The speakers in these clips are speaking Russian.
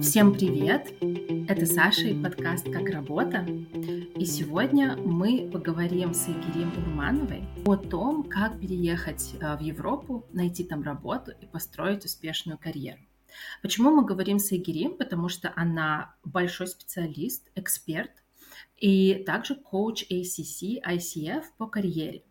Всем привет! Это Саша и подкаст «Как работа». И сегодня мы поговорим с Игорем Урмановой о том, как переехать э, в Европу, найти там работу и построить успешную карьеру. Почему мы говорим с Игорем? Потому что она большой специалист, эксперт и также коуч ACC, ICF по карьере.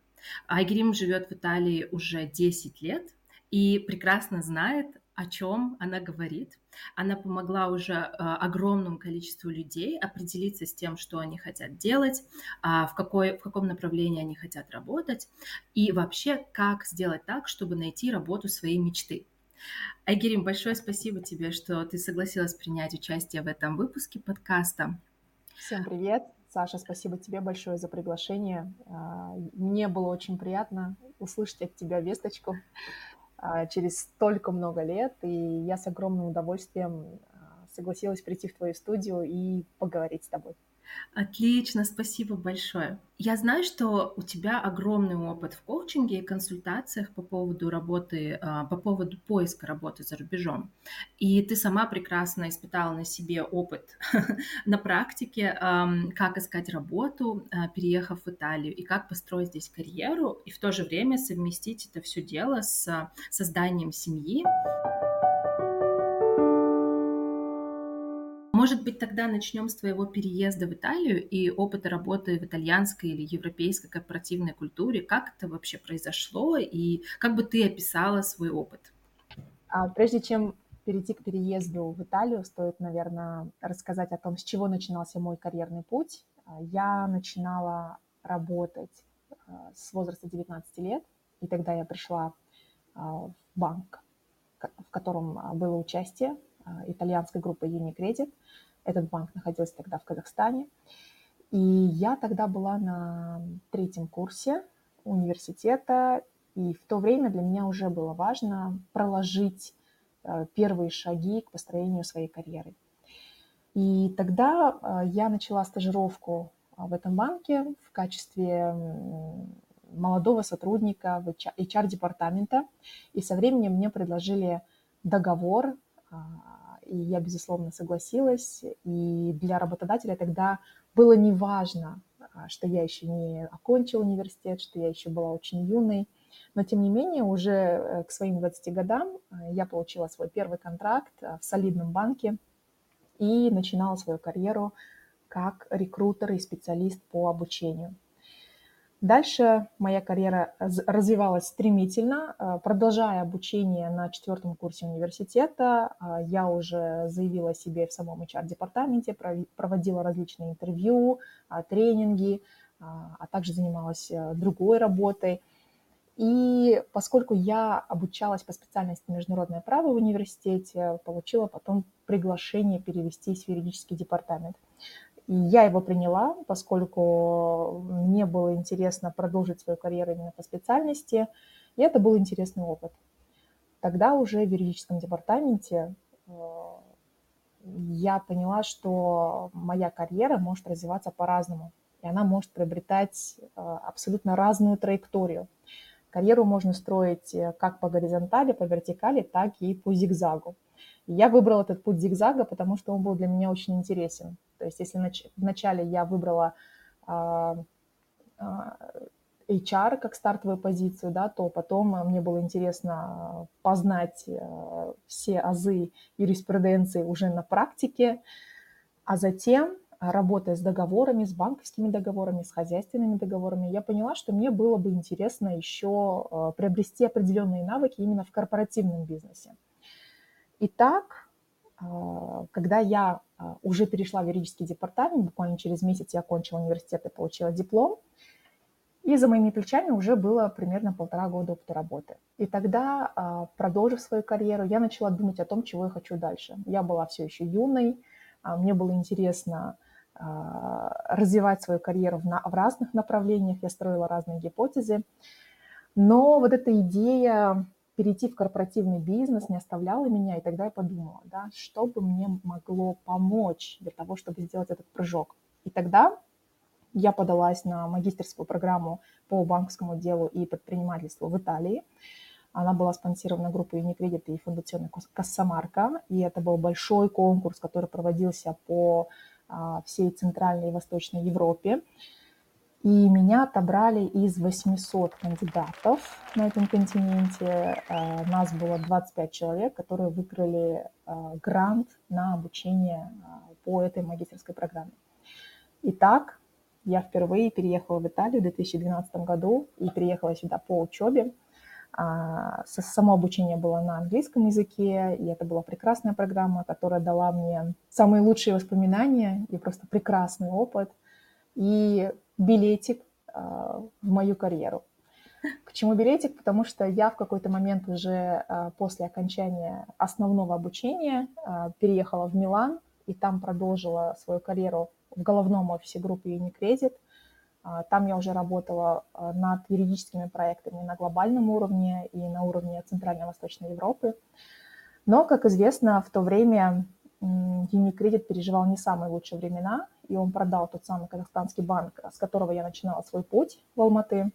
Айгерим живет в Италии уже 10 лет и прекрасно знает, о чем она говорит. Она помогла уже э, огромному количеству людей определиться с тем, что они хотят делать, э, в, какой, в каком направлении они хотят работать и вообще, как сделать так, чтобы найти работу своей мечты. Айгерим, большое спасибо тебе, что ты согласилась принять участие в этом выпуске подкаста. Всем привет. Саша, спасибо тебе большое за приглашение. А, мне было очень приятно услышать от тебя весточку а, через столько много лет, и я с огромным удовольствием а, согласилась прийти в твою студию и поговорить с тобой. Отлично, спасибо большое. Я знаю, что у тебя огромный опыт в коучинге и консультациях по поводу работы, а, по поводу поиска работы за рубежом. И ты сама прекрасно испытала на себе опыт на практике, как искать работу, а, переехав в Италию, и как построить здесь карьеру, и в то же время совместить это все дело с созданием семьи. Может быть, тогда начнем с твоего переезда в Италию и опыта работы в итальянской или европейской корпоративной культуре. Как это вообще произошло и как бы ты описала свой опыт? А прежде чем перейти к переезду в Италию, стоит, наверное, рассказать о том, с чего начинался мой карьерный путь. А, я начинала работать а, с возраста 19 лет, и тогда я пришла в банк, в котором было участие итальянской группы Unicredit. Этот банк находился тогда в Казахстане. И я тогда была на третьем курсе университета, и в то время для меня уже было важно проложить э, первые шаги к построению своей карьеры. И тогда э, я начала стажировку э, в этом банке в качестве молодого сотрудника в HR-департамента. И со временем мне предложили договор и я, безусловно, согласилась. И для работодателя тогда было неважно, а, что я еще не окончила университет, что я еще была очень юной. Но, тем не менее, уже э, к своим 20 годам э, я получила свой первый контракт э, в солидном банке и начинала свою карьеру как рекрутер и специалист по обучению. Дальше моя карьера развивалась стремительно. А, продолжая обучение на четвертом курсе университета, а, я уже заявила о себе в самом HR-департаменте, проводила различные интервью, а, тренинги, а также занималась другой работой. И поскольку я обучалась по специальности международное право в университете, получила потом приглашение перевестись в юридический департамент. И я его приняла, поскольку мне было интересно продолжить свою карьеру именно по специальности, и это был интересный опыт. Тогда уже в юридическом департаменте э, я поняла, что моя карьера может развиваться по-разному, и она может приобретать э, абсолютно разную траекторию. Карьеру можно строить э, как по горизонтали, по вертикали, так и по зигзагу. Я выбрала этот путь зигзага, потому что он был для меня очень интересен. То есть если вначале я выбрала а, а, HR как стартовую позицию, да, то потом мне было интересно познать э, все азы юриспруденции уже на практике, а затем, работая с договорами, с банковскими договорами, с хозяйственными договорами, я поняла, что мне было бы интересно еще э, приобрести определенные навыки именно в корпоративном бизнесе. Итак, когда я а, уже перешла в юридический департамент, буквально через месяц я окончила университет и получила диплом, и за моими плечами уже было примерно полтора года опыта работы. И тогда, а, продолжив свою карьеру, я начала думать о том, чего я хочу дальше. Я была все еще юной, мне было интересно развивать свою карьеру в разных направлениях, я строила разные гипотезы. Но вот эта идея перейти в корпоративный бизнес не оставляла меня, и тогда я подумала, да, что бы мне могло помочь для того, чтобы сделать этот прыжок. И тогда я подалась на магистерскую программу по банковскому делу и предпринимательству в Италии. Она была спонсирована группой Unicredit и фундационной Кассамарка, и это был большой конкурс, который проводился по а, всей Центральной и Восточной Европе. И меня отобрали из 800 кандидатов на этом континенте. А, нас было 25 человек, которые выиграли а, грант на обучение по этой магистрской программе. Итак, я впервые переехала в Италию в 2012 году и приехала сюда по учебе. А, само обучение было на английском языке, и это была прекрасная программа, которая дала мне самые лучшие воспоминания и просто прекрасный опыт и билетик а, в мою карьеру. К чему билетик? Потому что я в какой-то момент уже а, после окончания основного обучения переехала в Милан и там продолжила свою карьеру в головном офисе группы Unicredit – а, там я уже работала а, над юридическими проектами на глобальном уровне и на уровне Центрально-Восточной Европы. Но, как известно, в то время Unicredit переживал не самые лучшие времена, и он продал тот самый казахстанский банк, с которого я начинала свой путь в Алматы.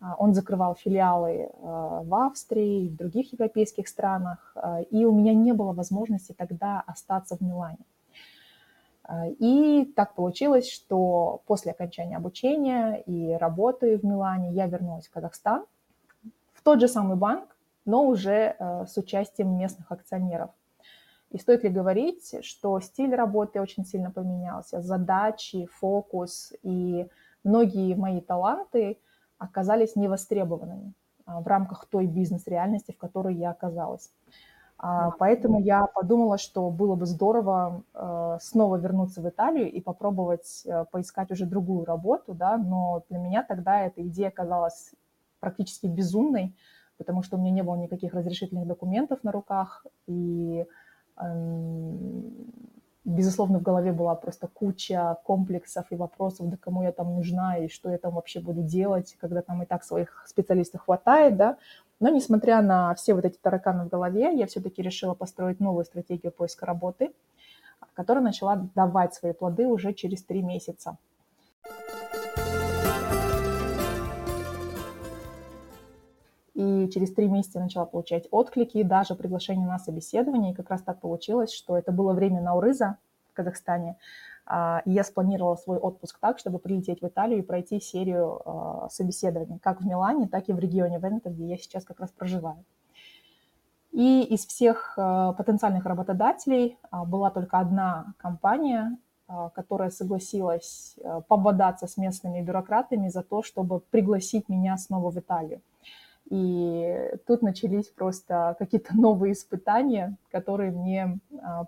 А, он закрывал филиалы в Австрии и в других европейских странах, и у меня не было возможности тогда остаться в Милане. А, и так получилось, что после окончания обучения и работы в Милане я вернулась в Казахстан, в тот же самый банк, но уже э, с участием местных акционеров. И стоит ли говорить, что стиль работы очень сильно поменялся, задачи, фокус и многие мои таланты оказались невостребованными а, в рамках той бизнес-реальности, в которой я оказалась. А, поэтому я подумала, что было бы здорово э, снова вернуться в Италию и попробовать поискать уже другую работу, да, но для меня тогда эта идея казалась практически безумной, потому что у меня не было никаких разрешительных документов на руках, и, безусловно, в голове была просто куча комплексов и вопросов, да кому я там нужна и что я там вообще буду делать, когда там и так своих специалистов хватает, да, но несмотря на все вот эти тараканы в голове, я все-таки решила построить новую стратегию поиска работы, которая начала давать свои плоды уже через три месяца. И через три месяца начала получать отклики, и даже приглашение на собеседование. И как раз так получилось, что это было время Наурыза в Казахстане. А, и я спланировала свой отпуск так, чтобы прилететь в Италию и пройти серию а, собеседований, как в Милане, так и в регионе Венето, где я сейчас как раз проживаю. И из всех а, потенциальных работодателей была только одна компания, которая согласилась пободаться с местными бюрократами за то, чтобы пригласить меня снова в Италию. И тут начались просто какие-то новые испытания, которые мне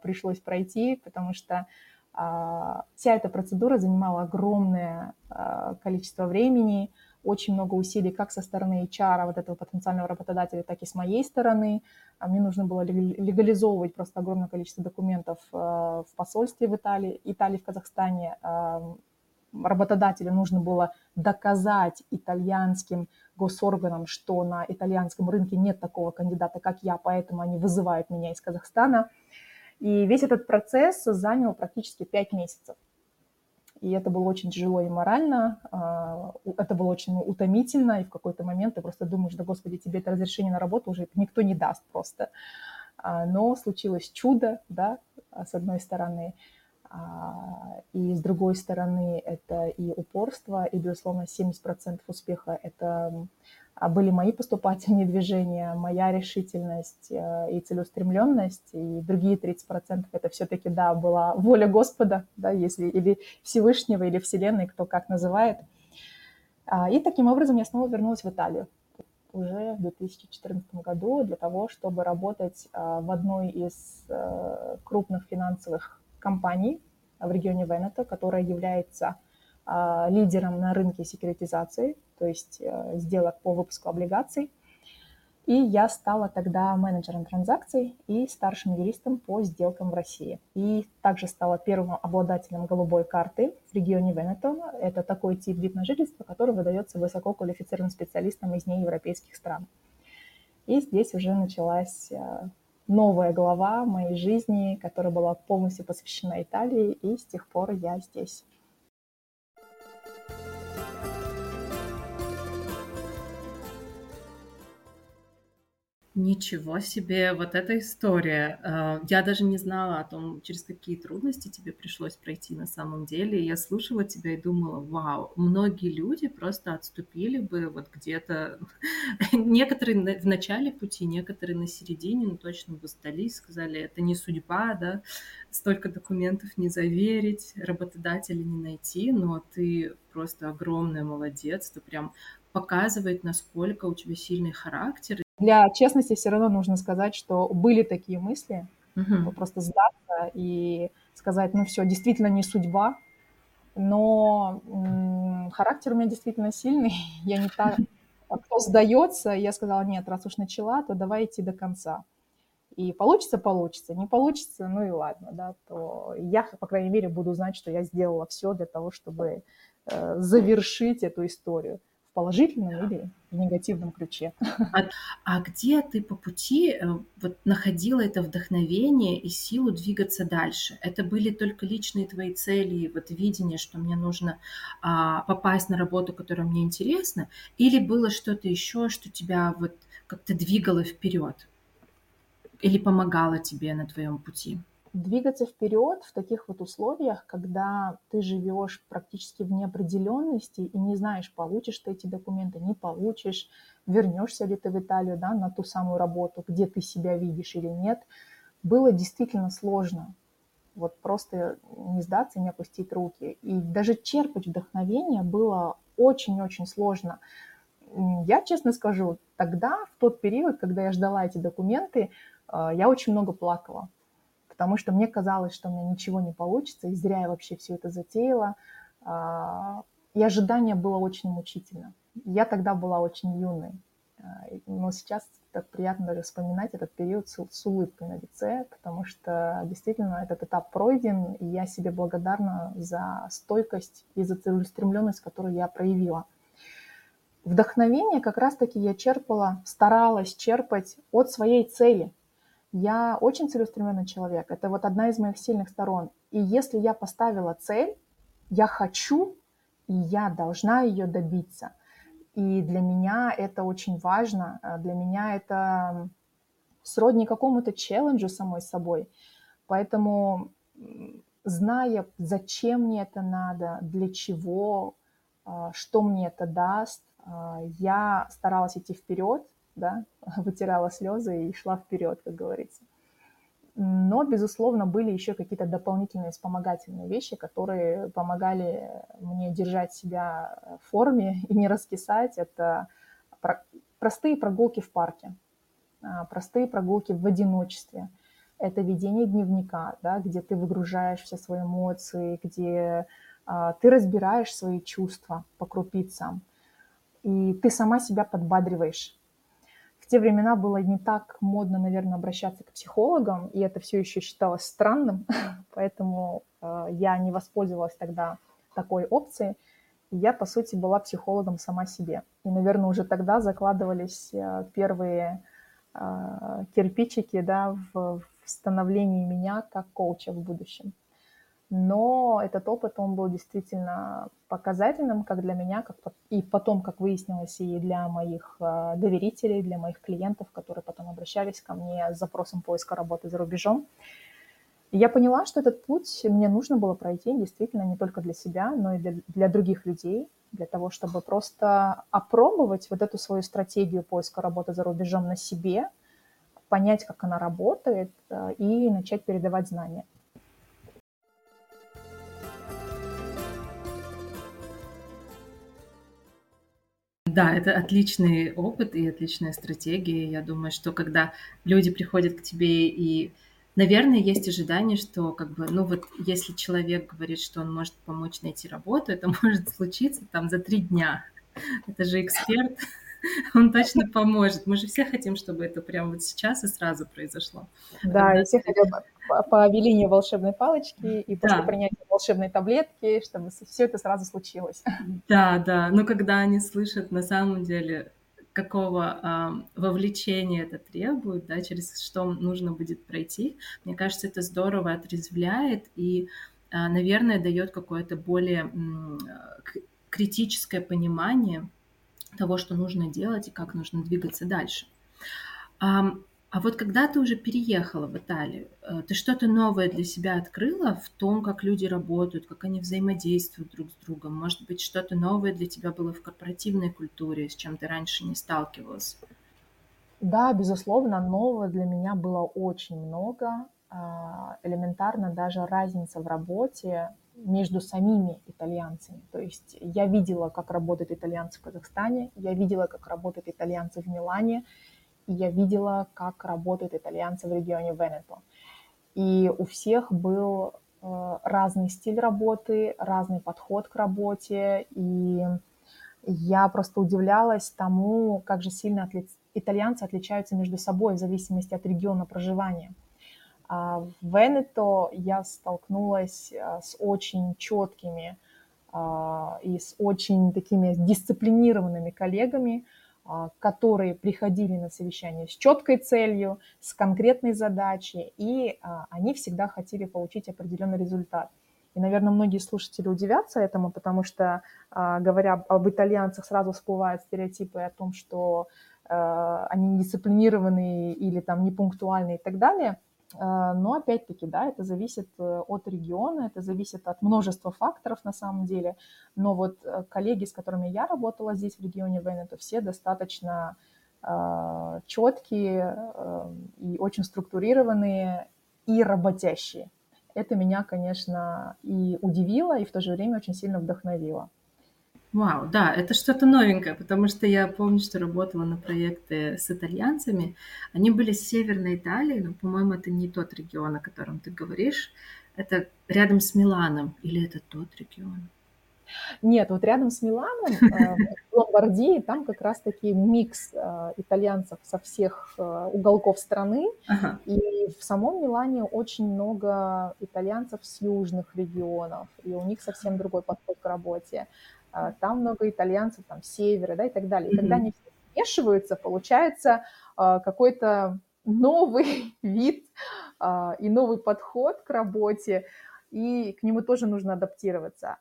пришлось пройти, потому что а, вся эта процедура занимала огромное а, количество времени, очень много усилий как со стороны HR, вот этого потенциального работодателя, так и с моей стороны. А мне нужно было легализовывать просто огромное количество документов в посольстве в Италии, Италии в Казахстане. Работодателю нужно было доказать итальянским госорганам, что на итальянском рынке нет такого кандидата, как я, поэтому они вызывают меня из Казахстана. И весь этот процесс занял практически пять месяцев. И это было очень тяжело и морально, а, это было очень утомительно, и в какой-то момент ты просто думаешь, да господи, тебе это разрешение на работу уже никто не даст просто. А, но случилось чудо, да, с одной стороны, и с другой стороны это и упорство, и, безусловно, 70% успеха – это а были мои поступательные движения, моя решительность э, и целеустремленность, и другие 30% это все-таки, да, была воля Господа, да, если или Всевышнего, или Вселенной, кто как называет. А, и таким образом я снова вернулась в Италию уже в 2014 году для того, чтобы работать а, в одной из э, крупных финансовых компаний в регионе Венето, которая является лидером на рынке секьюритизации, то есть э, сделок по выпуску облигаций. И я стала тогда менеджером транзакций и старшим юристом по сделкам в России. И также стала первым обладателем голубой карты в регионе Венето. Это такой тип вид на жительство, который выдается высококвалифицированным специалистам из неевропейских стран. И здесь уже началась э, новая глава моей жизни, которая была полностью посвящена Италии, и с тех пор я здесь. Ничего себе, вот эта история. Э, я даже не знала о том, через какие трудности тебе пришлось пройти на самом деле. Я слушала тебя и думала, вау, многие люди просто отступили бы вот где-то, некоторые в начале пути, некоторые на середине, но точно бы сдались, сказали, это не судьба, да, столько документов не заверить, работодателя не найти, но ты просто огромная молодец, ты прям показывает, насколько у тебя сильный характер, для честности все равно нужно сказать, что были такие мысли, угу. просто сдаться и сказать, ну все, действительно не судьба, но м- характер у меня действительно сильный, я не та, кто сдается, я сказала, нет, раз уж начала, то давай идти до конца. И получится, получится, не получится, ну и ладно, да, то я, по крайней мере, буду знать, что я сделала все для того, чтобы э, завершить эту историю положительном или в негативном ключе. А, а где ты по пути э, вот, находила это вдохновение и силу двигаться дальше? Это были только личные твои цели, вот видение, что мне нужно а, попасть на работу, которая мне интересна, или было что-то еще, что тебя вот как-то двигало вперед или помогало тебе на твоем пути? Двигаться вперед в таких вот условиях, когда ты живешь практически в неопределенности и не знаешь, получишь ты эти документы, не получишь, вернешься ли ты в Италию да, на ту самую работу, где ты себя видишь или нет, было действительно сложно. Вот просто не сдаться, не опустить руки. И даже черпать вдохновение было очень-очень сложно. Я честно скажу, тогда, в тот период, когда я ждала эти документы, э, я очень много плакала потому что мне казалось, что у меня ничего не получится, и зря я вообще все это затеяла. А, и ожидание было очень мучительно. Я тогда была очень юной, а, но сейчас так приятно даже вспоминать этот период с, с улыбкой на лице, потому что действительно этот этап пройден, и я себе благодарна за стойкость и за целеустремленность, которую я проявила. Вдохновение как раз-таки я черпала, старалась черпать от своей цели – я очень целеустремленный человек. Это вот одна из моих сильных сторон. И если я поставила цель, я хочу, и я должна ее добиться. И для меня это очень важно. Для меня это сродни какому-то челленджу самой собой. Поэтому, зная, зачем мне это надо, для чего, а, что мне это даст, а, я старалась идти вперед, да, вытирала слезы и шла вперед, как говорится. Но, безусловно, были еще какие-то дополнительные вспомогательные вещи, которые помогали мне держать себя в форме и не раскисать. Это простые прогулки в парке, а, простые прогулки в одиночестве. Это ведение дневника, да, где ты выгружаешь все свои эмоции, где а, ты разбираешь свои чувства по крупицам, и ты сама себя подбадриваешь те времена было не так модно, наверное, обращаться к психологам, и это все еще считалось странным, поэтому э, я не воспользовалась тогда такой опцией. И я, по сути, была психологом сама себе. И, наверное, уже тогда закладывались э, первые э, кирпичики да, в, в становлении меня как коуча в будущем но этот опыт, он был действительно показательным как для меня, как и потом, как выяснилось, и для моих э, доверителей, для моих клиентов, которые потом обращались ко мне с запросом поиска работы за рубежом. Я поняла, что этот путь мне нужно было пройти действительно не только для себя, но и для, для других людей, для того, чтобы просто опробовать вот эту свою стратегию поиска работы за рубежом на себе, понять, как она работает, э, и начать передавать знания. Да, это отличный опыт и отличная стратегия. Я думаю, что когда люди приходят к тебе и, наверное, есть ожидание, что как бы, ну вот если человек говорит, что он может помочь найти работу, это может случиться там за три дня. Это же эксперт, он точно поможет. Мы же все хотим, чтобы это прямо вот сейчас и сразу произошло. Да, и все хотят по, по велению волшебной палочки и после да. принятия волшебной таблетки, чтобы все это сразу случилось. Да, да. Но когда они слышат на самом деле, какого э, вовлечения это требует, да, через что нужно будет пройти, мне кажется, это здорово отрезвляет и, э, наверное, дает какое-то более э, критическое понимание того, что нужно делать и как нужно двигаться дальше. А вот когда ты уже переехала в Италию, э, ты что-то новое для себя открыла в том, как люди работают, как они взаимодействуют друг с другом? Может быть, что-то новое для тебя было в корпоративной культуре, с чем ты раньше не сталкивалась? Да, безусловно, нового для меня было очень много. А, элементарно даже разница в работе между самими итальянцами. То есть я видела, как работают итальянцы в Казахстане, я видела, как работают итальянцы в Милане, и я видела, как работают итальянцы в регионе Венето. И у всех был э, разный стиль работы, разный подход к работе, и я просто удивлялась тому, как же сильно итальянцы отличаются между собой в зависимости от региона проживания. А в Венето я столкнулась а, с очень четкими а, и с очень такими дисциплинированными коллегами, которые приходили на совещание с четкой целью, с конкретной задачей, и они всегда хотели получить определенный результат. И, наверное, многие слушатели удивятся этому, потому что, говоря об итальянцах, сразу всплывают стереотипы о том, что Э, они недисциплинированные или там непунктуальные и так далее. Э, но опять-таки, да, это зависит э, от региона, это зависит от множества факторов на самом деле. Но вот коллеги, с которыми я работала здесь, в регионе Венето, все достаточно четкие и очень структурированные и работящие. Это меня, конечно, и удивило, и в то же время очень сильно вдохновило. Вау, да, это что-то новенькое, потому что я помню, что работала на проекты с итальянцами. Они были с Северной Италии, но, по-моему, это не тот регион, о котором ты говоришь. Это рядом с Миланом, или это тот регион? Нет, вот рядом с Миланом, э, в Ломбардии, там как раз-таки микс э, итальянцев со всех э, уголков страны. Ага. И в самом Милане очень много итальянцев с южных регионов, и у них совсем другой подход к работе. А, там много итальянцев, там севера, да, и так далее. И когда они все смешиваются, получается а, какой-то новый вид а, и новый подход к работе, и к нему тоже нужно адаптироваться.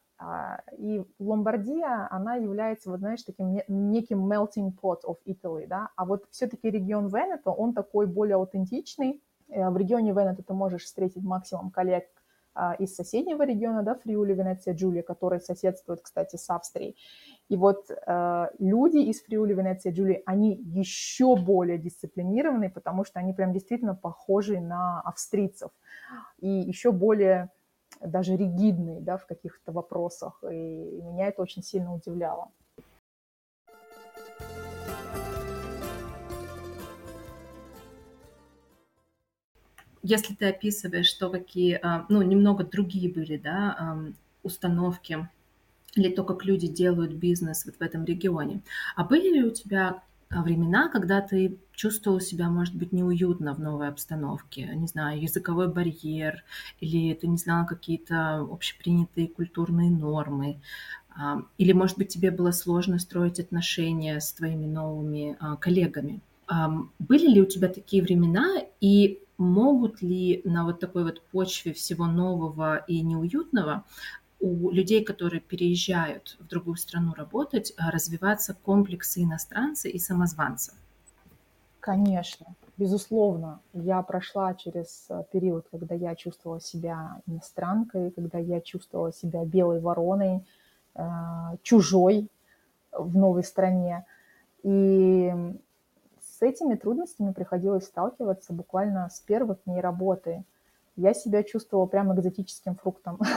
И Ломбардия, она является, вот знаешь, таким неким melting pot of Italy, да, а вот все-таки регион Венето, он такой более аутентичный. Э, в регионе Венето ты можешь встретить максимум коллег, из соседнего региона, да, Фриули, Венеция, Джулия, которые соседствуют, кстати, с Австрией. И вот э, люди из Фриули, Венеция, Джулии, они еще более дисциплинированные, потому что они прям действительно похожи на австрийцев. И еще более даже ригидные, да, в каких-то вопросах. И меня это очень сильно удивляло. Если ты описываешь, что какие, а, ну, немного другие были, да, установки или то, как люди делают бизнес вот в этом регионе. А были ли у тебя а, времена, когда ты чувствовал себя, может быть, неуютно в новой обстановке? Не знаю, языковой барьер, или ты не знала какие-то общепринятые культурные нормы, а, или, может быть, тебе было сложно строить отношения с твоими новыми коллегами? Были ли у тебя такие времена, и могут ли на вот такой вот почве всего нового и неуютного у людей, которые переезжают в другую страну работать, а, развиваться комплексы иностранца и самозванца? Конечно, безусловно. Я прошла через э, период, когда я чувствовала себя иностранкой, когда я чувствовала себя белой вороной, э, чужой в новой стране. И с этими трудностями приходилось сталкиваться буквально с первых дней работы. Я себя чувствовала прям экзотическим фруктом.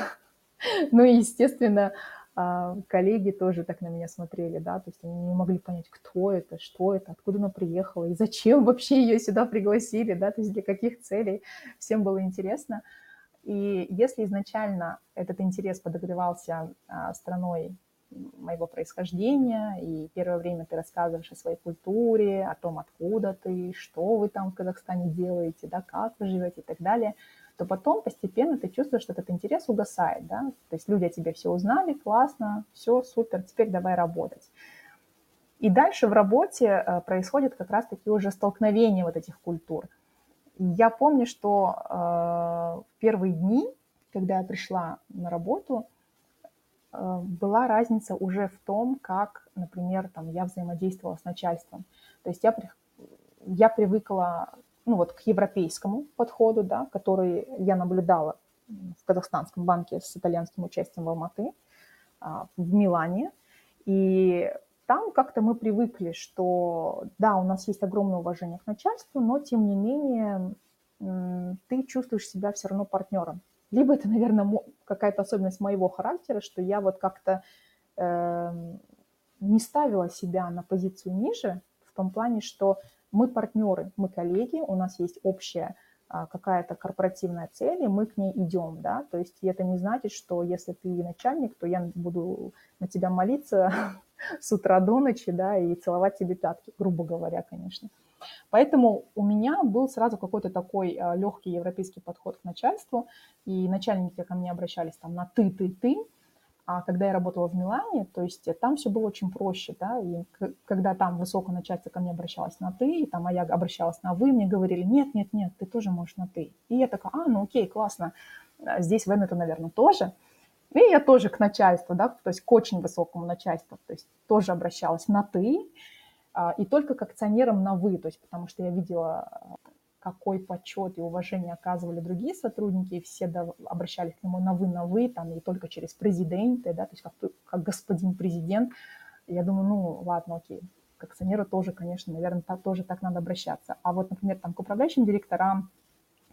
Ну и, естественно, а, коллеги тоже так на меня смотрели, да, то есть они не могли понять, кто это, что это, откуда она приехала и зачем вообще ее сюда пригласили, да, то есть для каких целей. Всем было интересно. И если изначально этот интерес подогревался а, страной моего происхождения, и первое время ты рассказываешь о своей культуре, о том, откуда ты, что вы там в Казахстане делаете, да, как вы живете и так далее, то потом постепенно ты чувствуешь, что этот интерес угасает, да, то есть люди о тебе все узнали, классно, все, супер, теперь давай работать. И дальше в работе э, происходит как раз-таки уже столкновение вот этих культур. Я помню, что э, в первые дни, когда я пришла на работу, была разница уже в том, как, например, там, я взаимодействовала с начальством. То есть я я привыкла ну, вот, к европейскому подходу, да, который я наблюдала в казахстанском банке с итальянским участием в Алматы, а, в Милане. И там как-то мы привыкли, что да, у нас есть огромное уважение к начальству, но тем не менее ты чувствуешь себя все равно партнером. Либо это, наверное, какая-то особенность моего характера, что я вот как-то э, не ставила себя на позицию ниже, в том плане, что мы партнеры, мы коллеги, у нас есть общая а, какая-то корпоративная цель, и мы к ней идем, да, то есть это не значит, что если ты начальник, то я буду на тебя молиться с утра до ночи, да, и целовать тебе пятки, грубо говоря, конечно. Поэтому у меня был сразу какой-то такой а, легкий европейский подход к начальству, и начальники ко мне обращались там на «ты, ты, ты», а когда я работала в Милане, то есть там все было очень проще, да, и когда там высокое начальство ко мне обращалось на «ты», и там, а я обращалась на «вы», мне говорили «нет, нет, нет, ты тоже можешь на «ты». И я такая, а, ну окей, классно, а здесь в это, наверное, тоже. И я тоже к начальству, да, то есть к очень высокому начальству, то есть тоже обращалась на «ты», и только к акционерам на «вы», то есть потому что я видела какой почет и уважение оказывали другие сотрудники, и все обращались к нему на «вы», на «вы», там, и только через президенты, да, то есть как, как господин президент. Я думаю, ну, ладно, окей, к акционеру тоже, конечно, наверное, так, тоже так надо обращаться. А вот, например, там, к управляющим директорам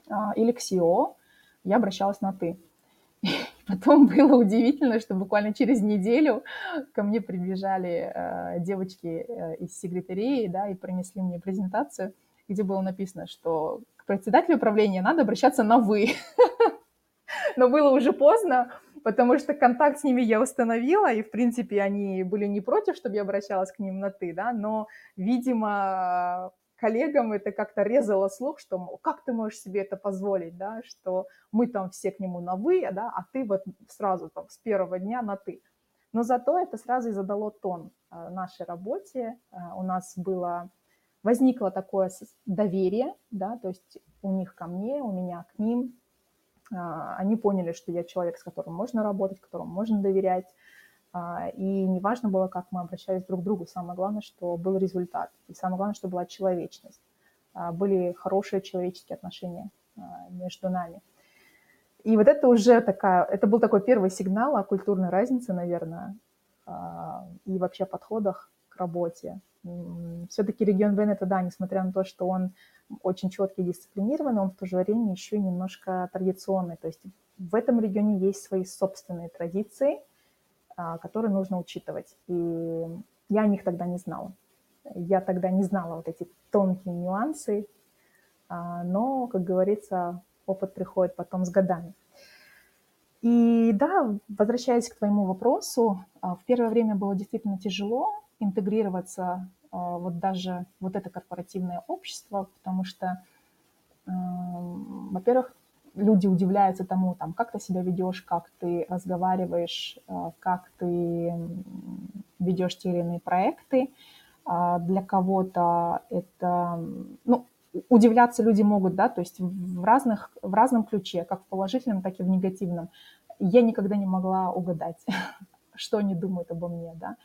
а, или к CEO я обращалась на «ты». Потом было удивительно, что буквально через неделю ко мне прибежали э, девочки э, из секретарии, да, и принесли мне презентацию – где было написано, что к председателю управления надо обращаться на «вы». Но было уже поздно, потому что контакт с ними я установила, и, в принципе, они были не против, чтобы я обращалась к ним на «ты», да, но, видимо, коллегам это как-то резало слух, что, мол, как ты можешь себе это позволить, да, что мы там все к нему на «вы», да, а ты вот сразу там с первого дня на «ты». Но зато это сразу и задало тон э, нашей работе. Э, у нас было возникло такое доверие, да, то есть у них ко мне, у меня к ним. А, они поняли, что я человек, с которым можно работать, которому можно доверять. А, и неважно было, как мы обращались друг к другу, самое главное, что был результат. И самое главное, что была человечность. А, были хорошие человеческие отношения между нами. И вот это уже такая, это был такой первый сигнал о культурной разнице, наверное, и вообще подходах к работе все-таки регион Венета, да, несмотря на то, что он очень четкий и дисциплинированный, он в то же время еще немножко традиционный. То есть в этом регионе есть свои собственные традиции, а, которые нужно учитывать. И я о них тогда не знала. Я тогда не знала вот эти тонкие нюансы, а, но, как говорится, опыт приходит потом с годами. И да, возвращаясь к твоему вопросу, а, в первое время было действительно тяжело, интегрироваться а, вот даже вот это корпоративное общество, потому что, во-первых, люди удивляются тому, там, как ты себя ведешь, как ты разговариваешь, а, как ты ведешь те или иные проекты. А, для кого-то это, ну, удивляться люди могут, да, то есть в, разных, в разном ключе, как в положительном, так и в негативном. Я никогда не могла угадать, что они думают обо мне, да.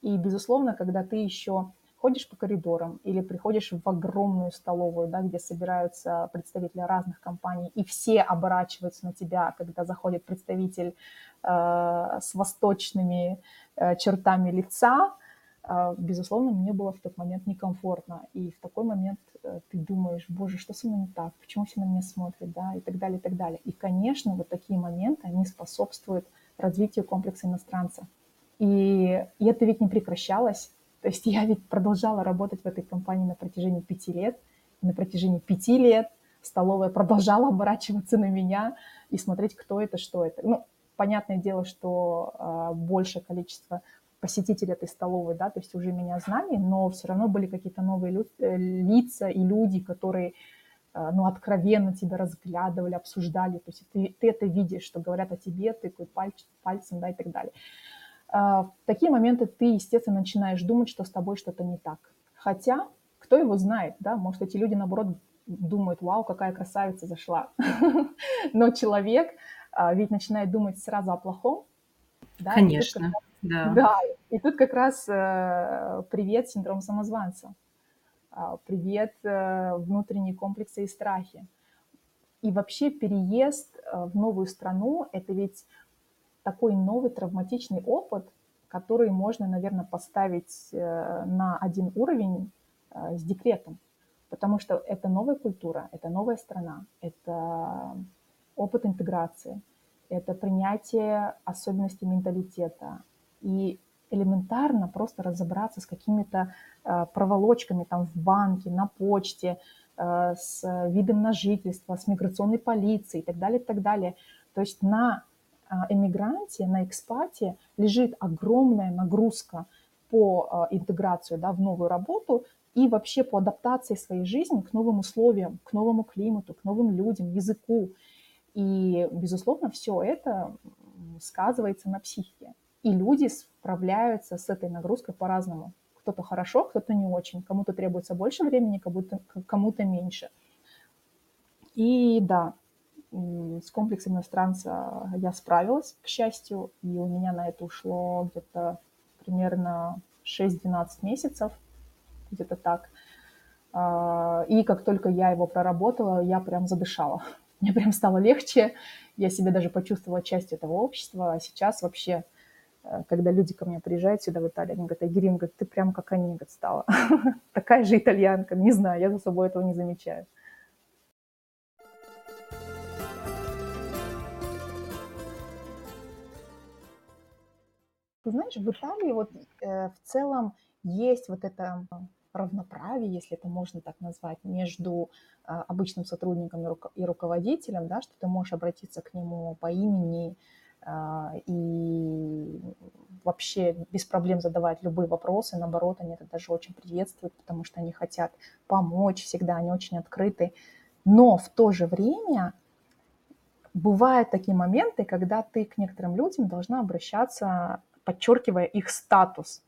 И, безусловно, когда ты еще ходишь по коридорам или приходишь в огромную столовую, да, где собираются представители разных компаний, и все оборачиваются на тебя, когда заходит представитель э, с восточными э, чертами лица, э, безусловно, мне было в тот момент некомфортно. И в такой момент э, ты думаешь, боже, что со мной не так, почему все на меня смотрят, да, и так далее, и так далее. И, конечно, вот такие моменты, они способствуют развитию комплекса иностранца. И, и это ведь не прекращалось. То есть я ведь продолжала работать в этой компании на протяжении пяти лет. И на протяжении пяти лет столовая продолжала оборачиваться на меня и смотреть, кто это, что это. Ну, понятное дело, что э, большее количество посетителей этой столовой, да, то есть уже меня знали, но все равно были какие-то новые лю- э, лица и люди, которые, э, ну, откровенно тебя разглядывали, обсуждали, то есть ты, ты это видишь, что говорят о тебе, тыкают пальц, пальцем, да, и так далее. А, в такие моменты ты, естественно, начинаешь думать, что с тобой что-то не так. Хотя, кто его знает, да, может, эти люди, наоборот, думают, вау, какая красавица зашла. Но человек а, ведь начинает думать сразу о плохом. Да, Конечно, да. Да, и тут как раз э, привет, синдром самозванца. а, привет э, внутренние комплексы и страхи. И вообще переезд э, в новую страну – это ведь такой новый травматичный опыт, который можно, наверное, поставить э, на один уровень с декретом, потому что это новая культура, это новая страна, это опыт интеграции, это принятие особенностей менталитета. И элементарно просто разобраться с какими-то э, проволочками там в банке, на почте, э, с видом на жительство, с миграционной полицией и так далее, и так далее. То есть на э, эмигранте, на экспате лежит огромная нагрузка по интеграции да, в новую работу и вообще по адаптации своей жизни к новым условиям, к новому климату, к новым людям, языку. И, безусловно, все это сказывается на психике. И люди справляются с этой нагрузкой по-разному. Кто-то хорошо, кто-то не очень. Кому-то требуется больше времени, кому-то меньше. И да, с комплексом иностранца я справилась, к счастью, и у меня на это ушло где-то примерно 6-12 месяцев, где-то так. А, и как только я его проработала, я прям задышала. Мне прям стало легче, я себя даже почувствовала частью этого общества, а сейчас вообще Э, когда люди ко мне приезжают сюда в Италию, они говорят, Агирим, говорит, ты прям как они, говорит, стала. Такая же итальянка. Не знаю, я за собой этого не замечаю. Ты знаешь, в Италии вот э, в целом есть вот это равноправие, если это можно так назвать, между э, обычным сотрудником и, руко- и руководителем, да, что ты можешь обратиться к нему по имени, а, и вообще без проблем задавать любые вопросы. Наоборот, они это даже очень приветствуют, потому что они хотят помочь всегда, они очень открыты. Но в то же время бывают такие моменты, когда ты к некоторым людям должна обращаться, подчеркивая их статус.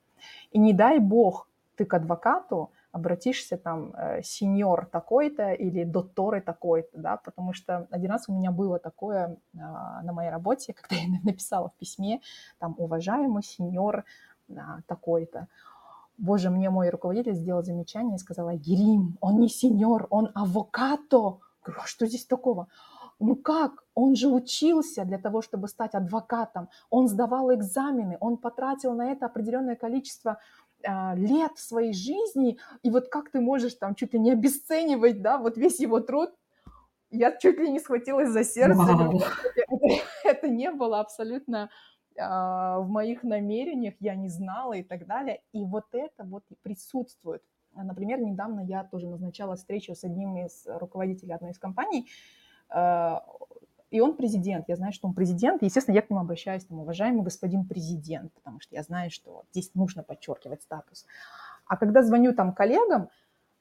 И не дай бог ты к адвокату обратишься там э, сеньор такой-то или докторы такой-то, да, потому что один раз у меня было такое а, на моей работе, когда я написала в письме, там, уважаемый сеньор а, такой-то. Боже, мне мой руководитель сделал замечание и сказала, Герим, он не сеньор, он авокато. Говорю, а что здесь такого? Ну как? Он же учился для того, чтобы стать адвокатом. Он сдавал экзамены, он потратил на это определенное количество а, лет в своей жизни, и вот как ты можешь там чуть ли не обесценивать, да, вот весь его труд, я чуть ли не схватилась за сердце. Это, это не было абсолютно а, в моих намерениях, я не знала и так далее. И вот это вот присутствует. Например, недавно я тоже назначала встречу с одним из руководителей одной из компаний, и он президент, я знаю, что он президент, и, естественно, я к нему обращаюсь, там, уважаемый господин президент, потому что я знаю, что здесь нужно подчеркивать статус. А когда звоню там коллегам,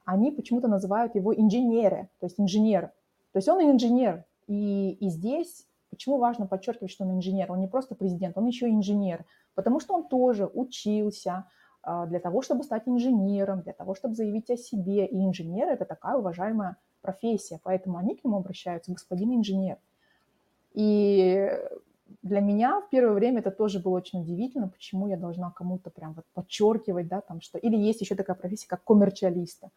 они почему-то называют его инженеры, то есть инженер. То есть он инженер, и, и здесь почему важно подчеркивать, что он инженер? Он не просто президент, он еще инженер, потому что он тоже учился а, для того, чтобы стать инженером, для того, чтобы заявить о себе. И инженер – это такая уважаемая профессия, поэтому они к нему обращаются, господин инженер – и для меня в первое время это тоже было очень удивительно, почему я должна кому-то прям вот подчеркивать, да, там что. Или есть еще такая профессия, как коммерчалиста.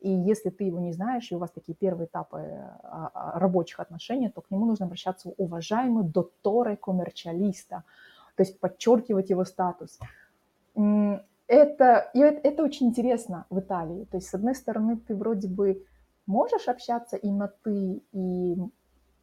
И если ты его не знаешь, и у вас такие первые этапы а, а, рабочих отношений, то к нему нужно обращаться уважаемый докторе коммерчалиста, то есть подчеркивать его статус. Это, и это очень интересно в Италии. То есть, с одной стороны, ты вроде бы можешь общаться и на «ты», и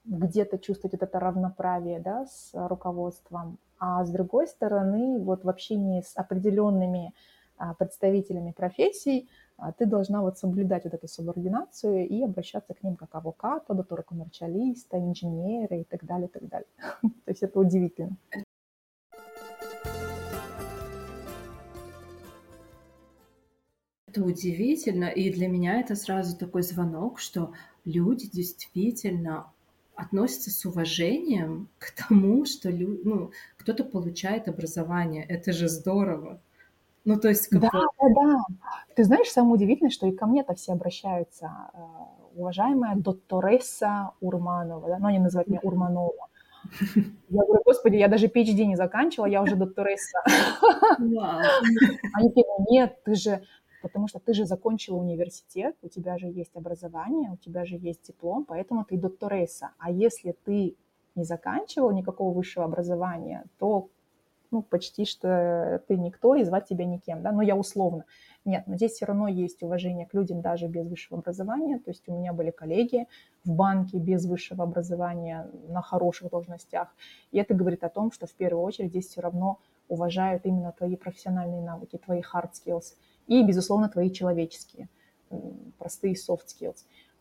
где-то чувствовать вот это равноправие да, с руководством, а с другой стороны, вот в общении с определенными а, представителями профессий а, ты должна вот соблюдать вот эту субординацию и обращаться к ним как авокато, доктора коммерчалиста, инженера и так далее, и так далее. То есть это удивительно. Это удивительно, и для меня это сразу такой звонок, что люди действительно относятся с уважением к тому, что лю- ну, кто-то получает образование. Это же здорово. Ну, то есть... Как да, да, да. Ты знаешь, самое удивительное, что и ко мне-то все обращаются. Э, уважаемая докторесса Урманова, да? ну, они называют меня Урманова. Я говорю, господи, я даже PhD не заканчивала, я уже докторесса. Они такие, нет, ты же потому что ты же закончила университет, у тебя же есть образование, у тебя же есть диплом, поэтому ты докторесса. А если ты не заканчивал никакого высшего образования, то ну, почти что ты никто и звать тебя никем, да, но я условно. Нет, но здесь все равно есть уважение к людям даже без высшего образования. То есть у меня были коллеги в банке без высшего образования на хороших должностях. И это говорит о том, что в первую очередь здесь все равно уважают именно твои профессиональные навыки, твои hard skills и, безусловно, твои человеческие, простые soft skills.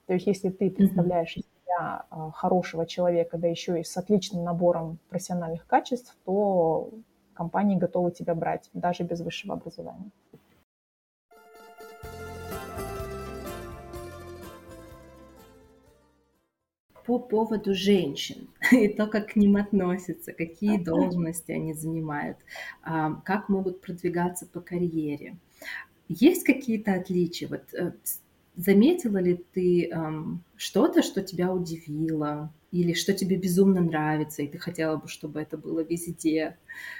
То есть если ты представляешь из себя а, хорошего человека, да еще и с отличным набором профессиональных качеств, то компании готовы тебя брать даже без высшего образования. по поводу женщин и то, как к ним относятся, какие должности они занимают, а, как могут продвигаться по карьере. Есть какие-то отличия? Вот э, заметила ли ты что-то, что тебя удивило, или что тебе безумно нравится, и ты хотела бы, чтобы это было везде?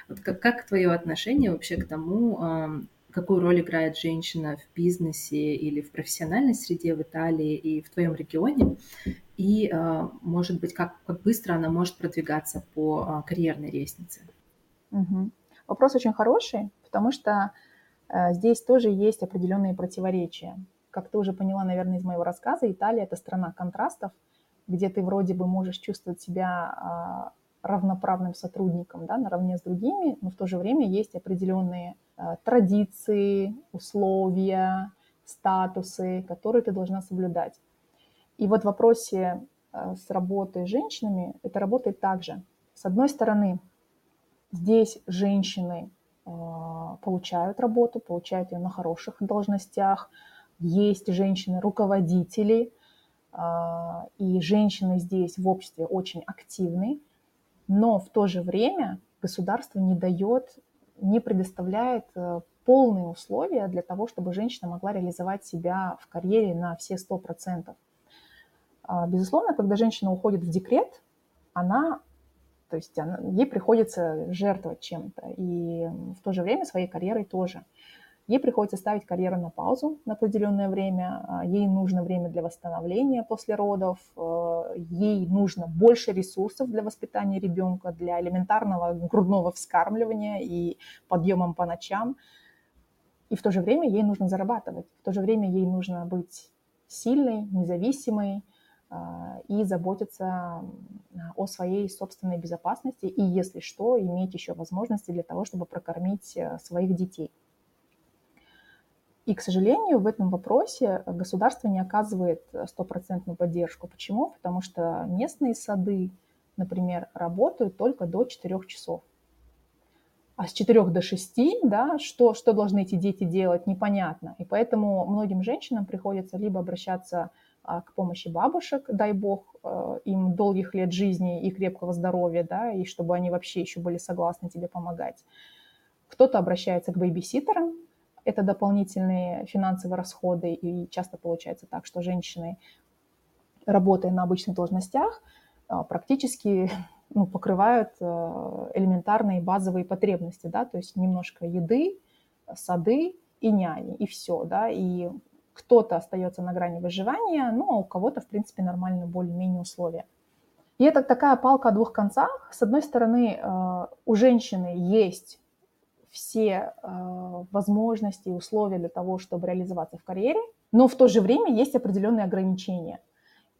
Вот как, как твое отношение вообще к тому, какую роль играет женщина в бизнесе или в профессиональной среде в Италии и в твоем регионе, и, а, может быть, как, как быстро она может продвигаться по а, карьерной лестнице? Угу. Вопрос очень хороший, потому что э, здесь тоже есть определенные противоречия. Как ты уже поняла, наверное, из моего рассказа, Италия – это страна контрастов, где ты вроде бы можешь чувствовать себя а, равноправным сотрудником, да, наравне с другими, но в то же время есть определенные а, традиции, условия, статусы, которые ты должна соблюдать. И вот в вопросе а, с работой с женщинами это работает так же. С одной стороны, здесь женщины получают работу, получают ее на хороших должностях, есть женщины-руководители, и женщины здесь в обществе очень активны, но в то же время государство не дает, не предоставляет э, полные условия для того, чтобы женщина могла реализовать себя в карьере на все 100%. А, безусловно, когда женщина уходит в декрет, она, то есть она, ей приходится жертвовать чем-то, и в то же время своей карьерой тоже. Ей приходится ставить карьеру на паузу на определенное время, а, ей нужно время для восстановления после родов, э, ей нужно больше ресурсов для воспитания ребенка, для элементарного грудного вскармливания и подъемом по ночам. И в то же время ей нужно зарабатывать, в то же время ей нужно быть сильной, независимой и заботиться о своей собственной безопасности и, если что, иметь еще возможности для того, чтобы прокормить э, своих детей. И, к сожалению, в этом вопросе государство не оказывает стопроцентную поддержку. Почему? Потому что местные сады, например, работают только до 4 часов. А с 4 до 6, да, что, что должны эти дети делать, непонятно. И поэтому многим женщинам приходится либо обращаться а, к помощи бабушек, дай бог э, им долгих лет жизни и крепкого здоровья, да, и чтобы они вообще еще были согласны тебе помогать. Кто-то обращается к бейбиситерам, это дополнительные финансовые расходы, и часто получается так, что женщины, работая на обычных должностях, а, практически ну, покрывают а, элементарные базовые потребности, да, то есть немножко еды, сады и няни, и все, да, и кто-то остается на грани выживания, ну, а у кого-то, в принципе, нормальные более-менее условия. И это такая палка о двух концах. С одной стороны, а, у женщины есть все э, возможности и условия для того, чтобы реализоваться в карьере, но в то же время есть определенные ограничения.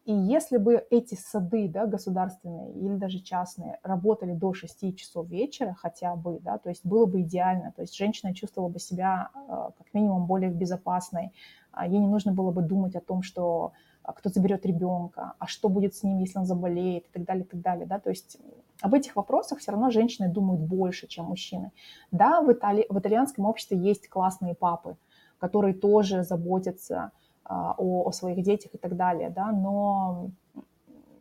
И если бы эти сады, да, государственные или даже частные, работали до 6 часов вечера хотя бы, да, то есть было бы идеально, то есть женщина чувствовала бы себя э, как минимум более безопасной, ей не нужно было бы думать о том, что а кто заберет ребенка, а что будет с ним, если он заболеет и так далее, и так далее, да, то есть об этих вопросах все равно женщины думают больше, чем мужчины. Да, в, Итали... в итальянском обществе есть классные папы, которые тоже заботятся а, о, о своих детях и так далее, да, но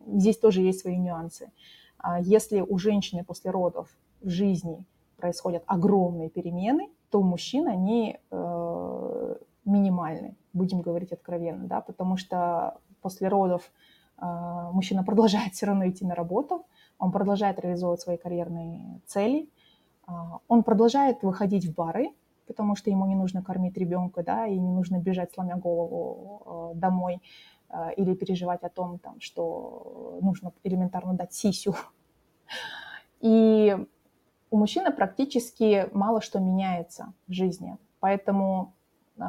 здесь тоже есть свои нюансы. А если у женщины после родов в жизни происходят огромные перемены, то у мужчин они э, минимальны будем говорить откровенно, да, потому что после родов э, мужчина продолжает все равно идти на работу, он продолжает реализовывать свои карьерные цели, э, он продолжает выходить в бары, потому что ему не нужно кормить ребенка, да, и не нужно бежать, сломя голову э, домой э, или переживать о том, там, что нужно элементарно дать сисю. И у мужчины практически мало что меняется в жизни, поэтому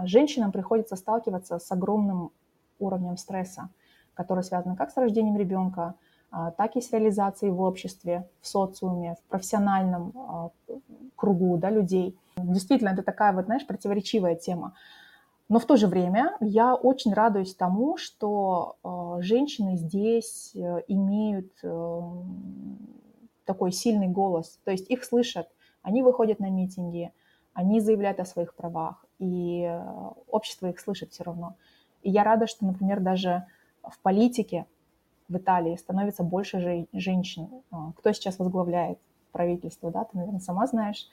женщинам приходится сталкиваться с огромным уровнем стресса, который связан как с рождением ребенка, а, так и с реализацией в обществе, в социуме, в профессиональном а, кругу да, людей. Действительно, это такая вот, знаешь, противоречивая тема. Но в то же время я очень радуюсь тому, что женщины здесь э, имеют э, такой сильный голос, то есть их слышат, они выходят на митинги, они заявляют о своих правах, и э, общество их слышит все равно. И я рада, что, например, даже в политике в Италии становится больше женщин. А, кто сейчас возглавляет правительство, да, ты, наверное, сама знаешь.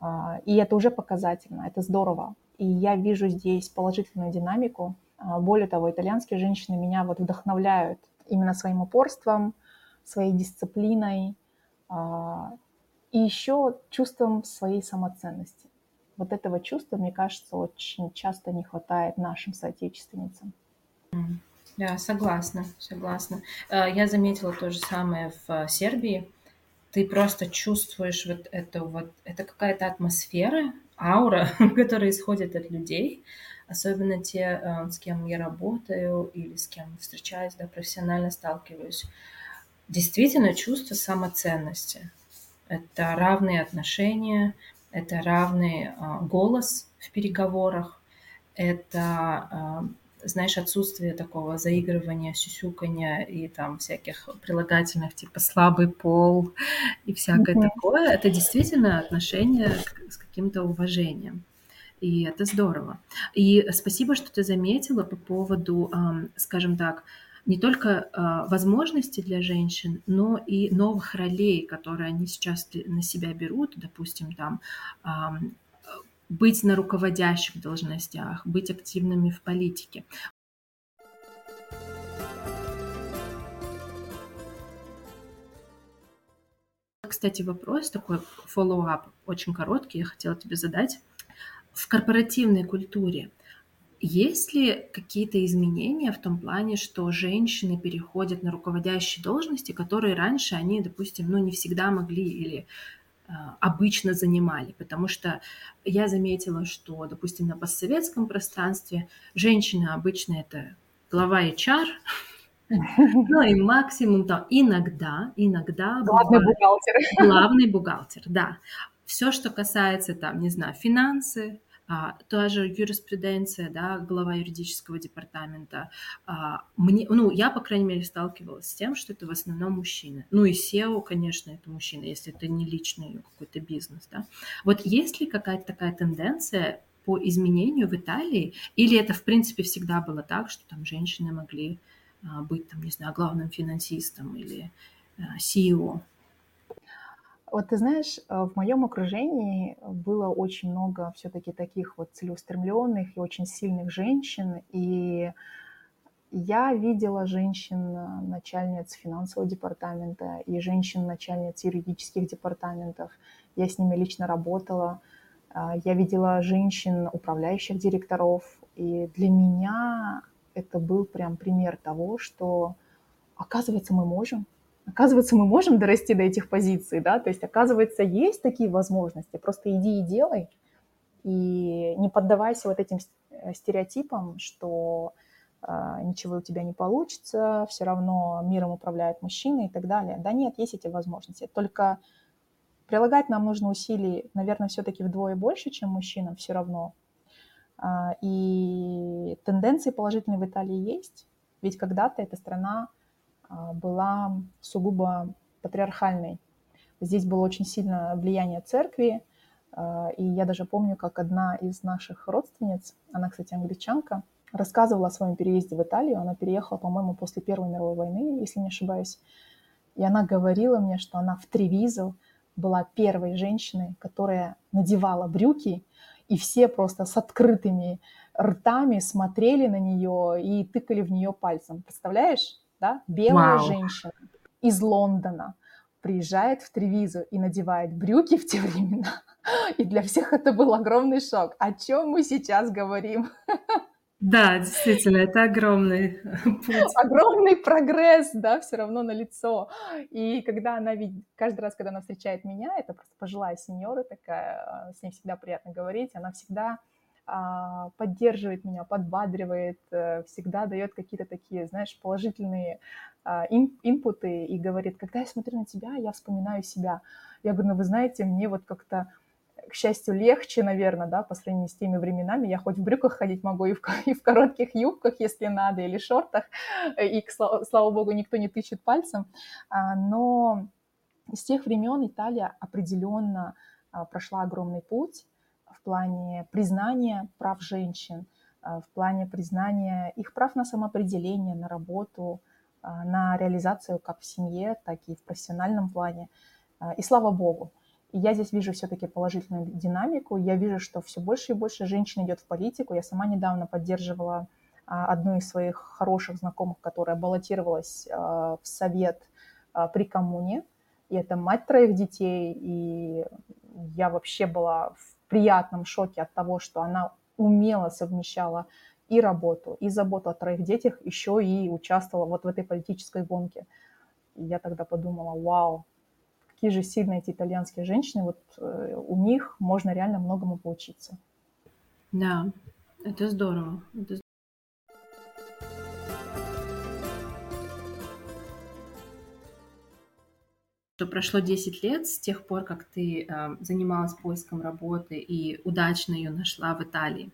А, и это уже показательно, это здорово. И я вижу здесь положительную динамику. Более того, итальянские женщины меня вот вдохновляют именно своим упорством, своей дисциплиной и еще чувством своей самоценности. Вот этого чувства, мне кажется, очень часто не хватает нашим соотечественницам. Да, согласна, согласна. Э, я заметила то же самое в э, Сербии. Ты просто чувствуешь вот это вот, это какая-то атмосфера, аура, которая исходит от людей, особенно те, э, с кем я работаю или с кем встречаюсь, да, профессионально сталкиваюсь. Действительно чувство самоценности. Это равные отношения, это равный голос в переговорах, это знаешь, отсутствие такого заигрывания, сюсюкания и там всяких прилагательных типа слабый пол и всякое mm-hmm. такое, это действительно отношение с каким-то уважением. И это здорово. И спасибо, что ты заметила по поводу, скажем так, не только возможностей для женщин, но и новых ролей, которые они сейчас на себя берут, допустим, там быть на руководящих должностях, быть активными в политике. Кстати, вопрос такой, follow-up, очень короткий, я хотела тебе задать. В корпоративной культуре есть ли какие-то изменения в том плане, что женщины переходят на руководящие должности, которые раньше они, допустим, ну, не всегда могли или а, обычно занимали, потому что я заметила, что, допустим, на постсоветском пространстве женщина обычно это глава HR, ну и максимум там иногда, иногда главный бывает, бухгалтер. Главный бухгалтер, да. Все, что касается там, не знаю, финансы, а, та же юриспруденция, да, глава юридического департамента. А, мне, ну, я, по крайней мере, сталкивалась с тем, что это в основном мужчины. Ну и SEO, конечно, это мужчина, если это не личный какой-то бизнес, да. Вот есть ли какая-то такая тенденция по изменению в Италии, или это, в принципе, всегда было так, что там женщины могли а, быть, там, не знаю, главным финансистом или CEO? Вот ты знаешь, э, в моем окружении было очень много все-таки таких вот целеустремленных и очень сильных женщин, и я видела женщин-начальниц финансового департамента и женщин-начальниц юридических департаментов. Я с ними лично работала. А, я видела женщин, управляющих директоров. И для меня это был прям пример того, что, оказывается, мы можем оказывается, мы можем дорасти до этих позиций, да, то есть, оказывается, есть такие возможности, просто иди и делай, и не поддавайся вот этим стереотипам, что э, ничего у тебя не получится, все равно миром управляют мужчины и так далее. Да нет, есть эти возможности, только прилагать нам нужно усилий, наверное, все-таки вдвое больше, чем мужчинам все равно. А, и тенденции положительные в Италии есть, ведь когда-то эта страна была сугубо патриархальной. Здесь было очень сильное влияние церкви, а, и я даже помню, как одна из наших родственниц, она, кстати, англичанка, рассказывала о своем переезде в Италию. Она переехала, по-моему, после Первой мировой войны, если не ошибаюсь. И она говорила мне, что она в Тревизо была первой женщиной, которая надевала брюки, и все просто с открытыми ртами смотрели на нее и тыкали в нее пальцем. Представляешь? Да, белая Вау. женщина из Лондона, приезжает в Тревизу и надевает брюки в те времена. И для всех это был огромный шок. О чем мы сейчас говорим? Да, действительно, это огромный путь. Огромный прогресс, да, все равно на лицо. И когда она видит, каждый раз, когда она встречает меня, это просто пожилая сеньора такая, а, с ней всегда приятно говорить, она всегда поддерживает меня, подбадривает, э, всегда дает какие-то такие, знаешь, положительные а, инпуты и говорит, когда я смотрю на тебя, я вспоминаю себя. Я говорю, ну вы знаете, мне вот как-то к счастью, легче, наверное, да, по сравнению с теми временами. Я хоть в брюках ходить могу, и в, и в коротких юбках, если надо, или шортах, и, слава, слава богу, никто не тычет пальцем. А, но с тех времен Италия определенно а, прошла огромный путь в плане признания прав женщин, а, в плане признания их прав на самоопределение, на работу, на реализацию как в семье, так и в профессиональном плане. И слава богу, и я здесь вижу все-таки положительную динамику. Я вижу, что все больше и больше женщин идет в политику. Я сама недавно поддерживала а, одну из своих хороших знакомых, которая баллотировалась в совет при коммуне. И это мать троих детей. И я вообще была в приятном шоке от того, что она умело совмещала и работу, и заботу о троих детях, еще и участвовала вот в этой политической гонке. И я тогда подумала, вау, какие же сильные эти итальянские женщины, вот э, у них можно реально многому поучиться. Да, это здорово. Это что прошло 10 лет с тех пор, как ты э, занималась поиском работы и удачно ее нашла в Италии.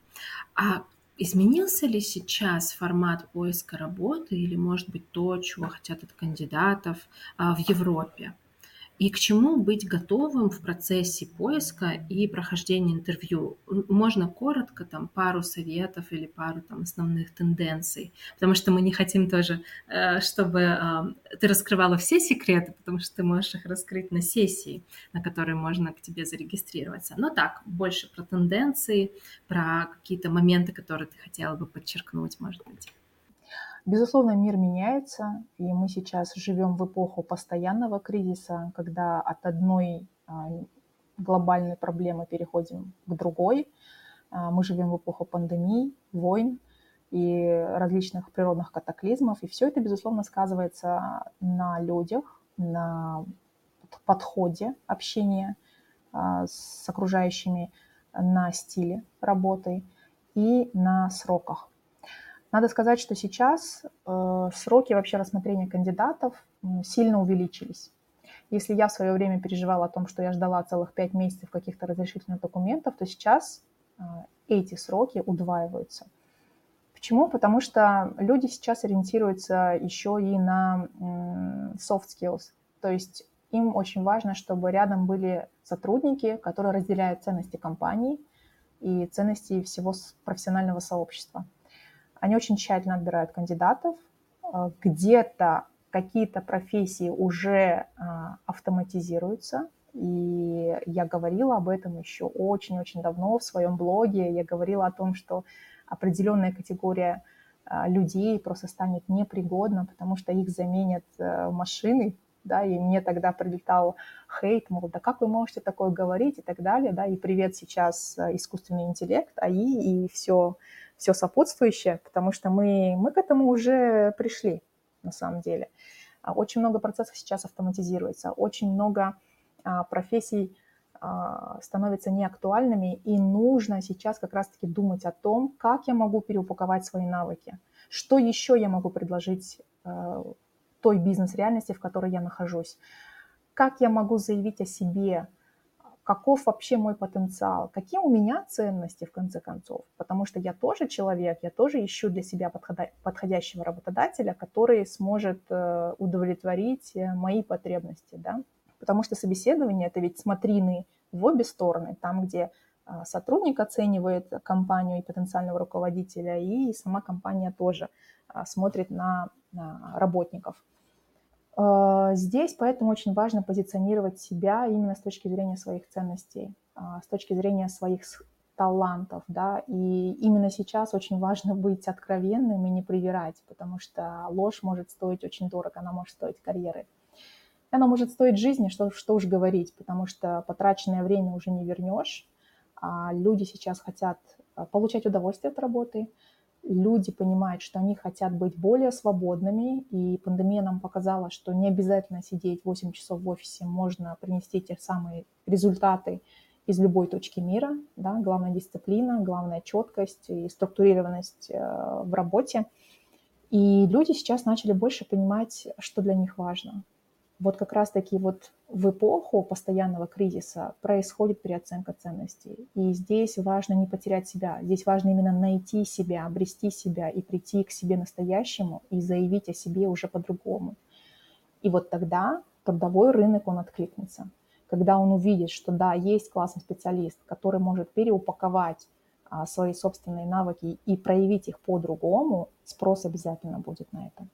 А изменился ли сейчас формат поиска работы или, может быть, то, чего хотят от кандидатов э, в Европе? И к чему быть готовым в процессе поиска и прохождения интервью. Можно коротко, там, пару советов или пару там, основных тенденций, потому что мы не хотим тоже, э, чтобы э, ты раскрывала все секреты, потому что ты можешь их раскрыть на сессии, на которой можно к тебе зарегистрироваться. Но так, больше про тенденции, про какие-то моменты, которые ты хотела бы подчеркнуть, может быть. Безусловно, мир меняется, и мы сейчас живем в эпоху постоянного кризиса, когда от одной а, глобальной проблемы переходим к другой. А, мы живем в эпоху пандемий, войн и различных природных катаклизмов, и все это, безусловно, сказывается на людях, на подходе общения а, с окружающими, на стиле работы и на сроках надо сказать, что сейчас э, сроки вообще рассмотрения кандидатов сильно увеличились. Если я в свое время переживала о том, что я ждала целых пять месяцев каких-то разрешительных документов, то сейчас э, эти сроки удваиваются. Почему? Потому что люди сейчас ориентируются еще и на soft skills. То есть им очень важно, чтобы рядом были сотрудники, которые разделяют ценности компании и ценности всего профессионального сообщества. Они очень тщательно отбирают кандидатов. Э, где-то какие-то профессии уже а, автоматизируются. И я говорила об этом еще очень-очень давно в своем блоге. Я говорила о том, что определенная категория а, людей просто станет непригодна, потому что их заменят э, машины, да, и мне тогда прилетал хейт, мол, да как вы можете такое говорить и так далее, да, и привет сейчас э, искусственный интеллект, АИ и все, все сопутствующее, потому что мы, мы к этому уже пришли на самом деле. А, очень много процессов сейчас автоматизируется, очень много а, профессий а, становятся неактуальными, и нужно сейчас как раз-таки думать о том, как я могу переупаковать свои навыки, что еще я могу предложить а, той бизнес-реальности, в которой я нахожусь, как я могу заявить о себе, каков вообще мой потенциал, какие у меня ценности в конце концов, потому что я тоже человек, я тоже ищу для себя подходящего работодателя, который сможет э, удовлетворить э, мои потребности, да, потому что собеседование это ведь смотрины в обе стороны, там, где э, сотрудник оценивает компанию и потенциального руководителя, и сама компания тоже смотрит на, на работников. А, здесь поэтому очень важно позиционировать себя именно с точки зрения своих ценностей, а, с точки зрения своих талантов, да, и именно сейчас очень важно быть откровенным и не привирать, потому что ложь может стоить очень дорого, она может стоить карьеры. Оно может стоить жизни, что, что уж говорить, потому что потраченное время уже не вернешь. А люди сейчас хотят а, получать удовольствие от работы, люди понимают, что они хотят быть более свободными, и пандемия нам показала, что не обязательно сидеть 8 часов в офисе, можно принести те самые результаты из любой точки мира. Да? Главная дисциплина, главная четкость и структурированность э, в работе. И люди сейчас начали больше понимать, что для них важно вот как раз-таки вот в эпоху постоянного кризиса происходит переоценка ценностей. И здесь важно не потерять себя. Здесь важно именно найти себя, обрести себя и прийти к себе настоящему и заявить о себе уже по-другому. И вот тогда трудовой рынок, он откликнется. Когда он увидит, что да, есть классный специалист, который может переупаковать а, свои собственные навыки и проявить их по-другому, спрос обязательно будет на это.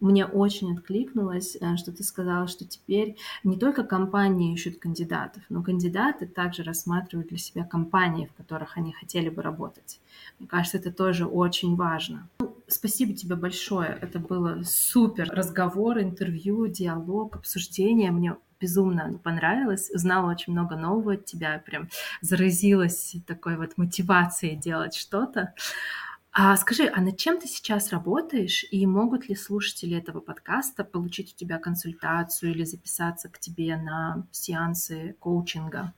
Мне очень откликнулось, э, что ты сказала, что теперь не только компании ищут кандидатов, но кандидаты также рассматривают для себя компании, в которых они хотели бы работать. Мне кажется, это тоже очень важно. Ну, спасибо тебе большое. Это было супер разговор, интервью, диалог, обсуждение. Мне безумно понравилось, узнала очень много нового от тебя, прям заразилась такой вот мотивацией делать что-то. А скажи, а над чем ты сейчас работаешь, и могут ли слушатели этого подкаста получить у тебя консультацию или записаться к тебе на сеансы коучинга?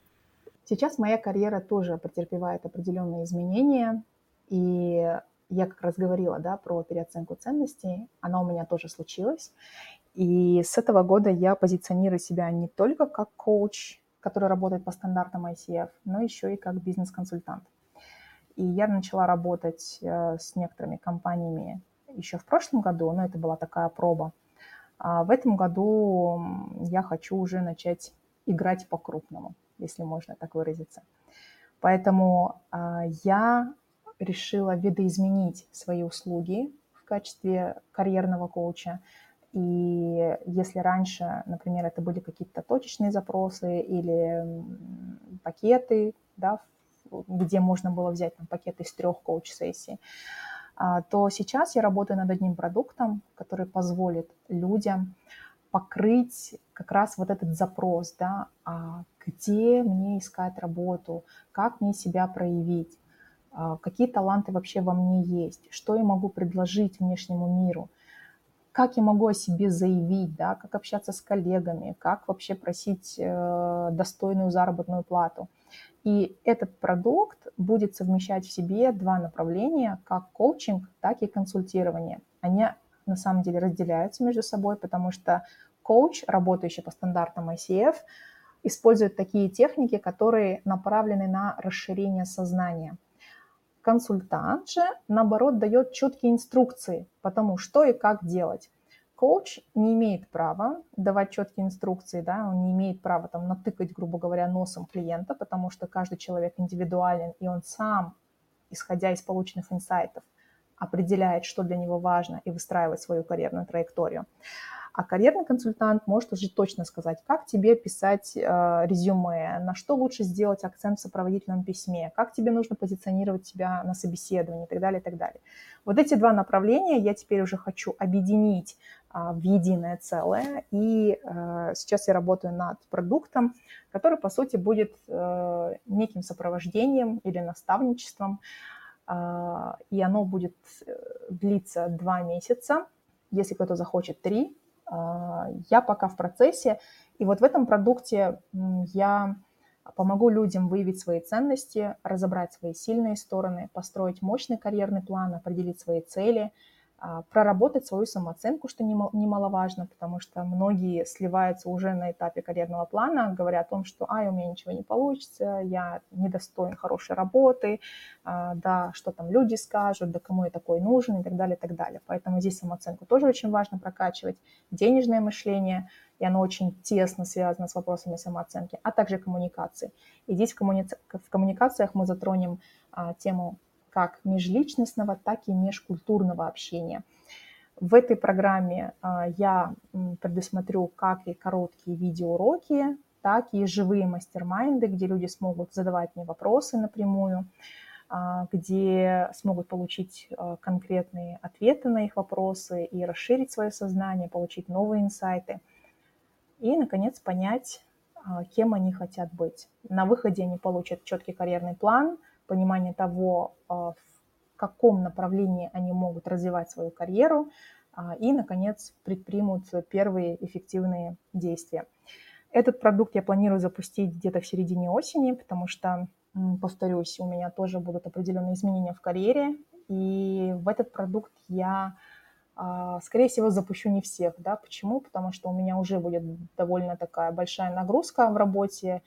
Сейчас моя карьера тоже претерпевает определенные изменения, и я как раз говорила да, про переоценку ценностей, она у меня тоже случилась. И с этого года я позиционирую себя не только как коуч, который работает по стандартам ICF, но еще и как бизнес-консультант. И я начала работать э, с некоторыми компаниями еще в прошлом году, но это была такая проба. А в этом году я хочу уже начать играть по-крупному, если можно так выразиться. Поэтому а, я решила видоизменить свои услуги в качестве карьерного коуча. И если раньше, например, это были какие-то точечные запросы или пакеты да, где можно было взять там, пакет из трех коуч-сессий, а, то сейчас я работаю над одним продуктом, который позволит людям покрыть как раз вот этот запрос, да, а где мне искать работу, как мне себя проявить, а, какие таланты вообще во мне есть, что я могу предложить внешнему миру, как я могу о себе заявить, да, как общаться с коллегами, как вообще просить э, достойную заработную плату – и этот продукт будет совмещать в себе два направления, как коучинг, так и консультирование. Они на самом деле разделяются между собой, потому что коуч, работающий по стандартам ICF, использует такие техники, которые направлены на расширение сознания. Консультант же, наоборот, дает четкие инструкции по тому, что и как делать коуч не имеет права давать четкие инструкции, да, он не имеет права там натыкать, грубо говоря, носом клиента, потому что каждый человек индивидуален, и он сам, исходя из полученных инсайтов, определяет, что для него важно, и выстраивает свою карьерную траекторию. А карьерный консультант может уже точно сказать, как тебе писать э, резюме, на что лучше сделать акцент в сопроводительном письме, как тебе нужно позиционировать себя на собеседовании и так далее, и так далее. Вот эти два направления я теперь уже хочу объединить э, в единое целое. И э, сейчас я работаю над продуктом, который, по сути, будет э, неким сопровождением или наставничеством, э, и оно будет э, длиться два месяца, если кто-то захочет три, а, я пока в процессе, и вот в этом продукте я помогу людям выявить свои ценности, разобрать свои сильные стороны, построить мощный карьерный план, определить свои цели – а, проработать свою самооценку, что немаловажно, потому что многие сливаются уже на этапе карьерного плана, говоря о том, что «ай, у меня ничего не получится, я недостоин хорошей работы, а, да, что там люди скажут, да кому я такой нужен» и так далее, и так далее. Поэтому здесь самооценку тоже очень важно прокачивать, денежное мышление, и оно очень тесно связано с вопросами самооценки, а также коммуникации. И здесь в, в коммуникациях мы затронем а, тему как межличностного, так и межкультурного общения. В этой программе а, я предусмотрю как и короткие видеоуроки, так и живые мастер-майнды, где люди смогут задавать мне вопросы напрямую. а, где смогут получить а, конкретные ответы на их вопросы и расширить свое сознание, получить новые инсайты. И, наконец, понять, кем они хотят быть. На выходе они получат четкий карьерный план, понимание того, в каком направлении они могут развивать свою карьеру, и, наконец, предпримут первые эффективные действия. Этот продукт я планирую запустить где-то в середине осени, потому что повторюсь, у меня тоже будут определенные изменения в карьере, и в этот продукт я, а, скорее всего, запущу не всех, да, почему? Потому что у меня уже будет довольно такая большая нагрузка в работе, а,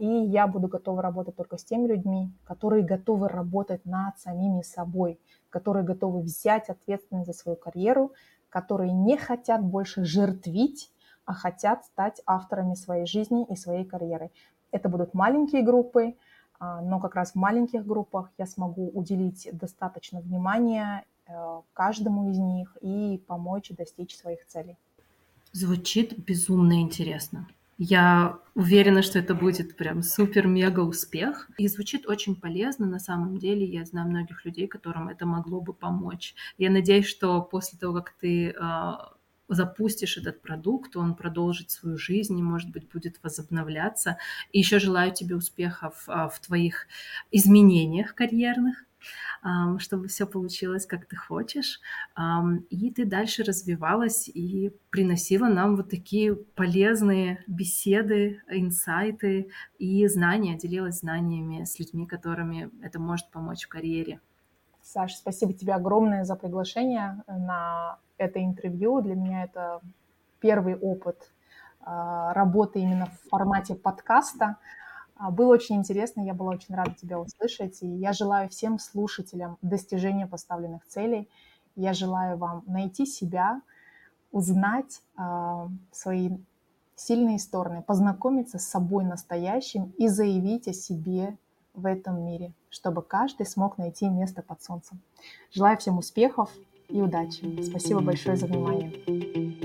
и я буду готова работать только с теми людьми, которые готовы работать над самими собой, которые готовы взять ответственность за свою карьеру, которые не хотят больше жертвить, а хотят стать авторами своей жизни и своей карьеры. Это будут маленькие группы, а, но как раз в маленьких группах я смогу уделить достаточно внимания э, каждому из них и помочь достичь своих целей. Звучит безумно интересно. Я уверена, что это будет прям супер-мега успех. И звучит очень полезно. На самом деле, я знаю многих людей, которым это могло бы помочь. Я надеюсь, что после того, как ты а, запустишь этот продукт, он продолжит свою жизнь и, может быть, будет возобновляться. И еще желаю тебе успехов а, в твоих изменениях карьерных, чтобы все получилось, как ты хочешь, и ты дальше развивалась и приносила нам вот такие полезные беседы, инсайты и знания, делилась знаниями с людьми, которыми это может помочь в карьере. Саша, спасибо тебе огромное за приглашение на это интервью. Для меня это первый опыт а, работы именно в формате подкаста. А, было очень интересно, я была очень рада тебя услышать. И я желаю всем слушателям достижения поставленных целей. Я желаю вам найти себя, узнать э, свои сильные стороны, познакомиться с собой настоящим и заявить о себе в этом мире, чтобы каждый смог найти место под солнцем. Желаю всем успехов, и удачи. Спасибо большое за внимание.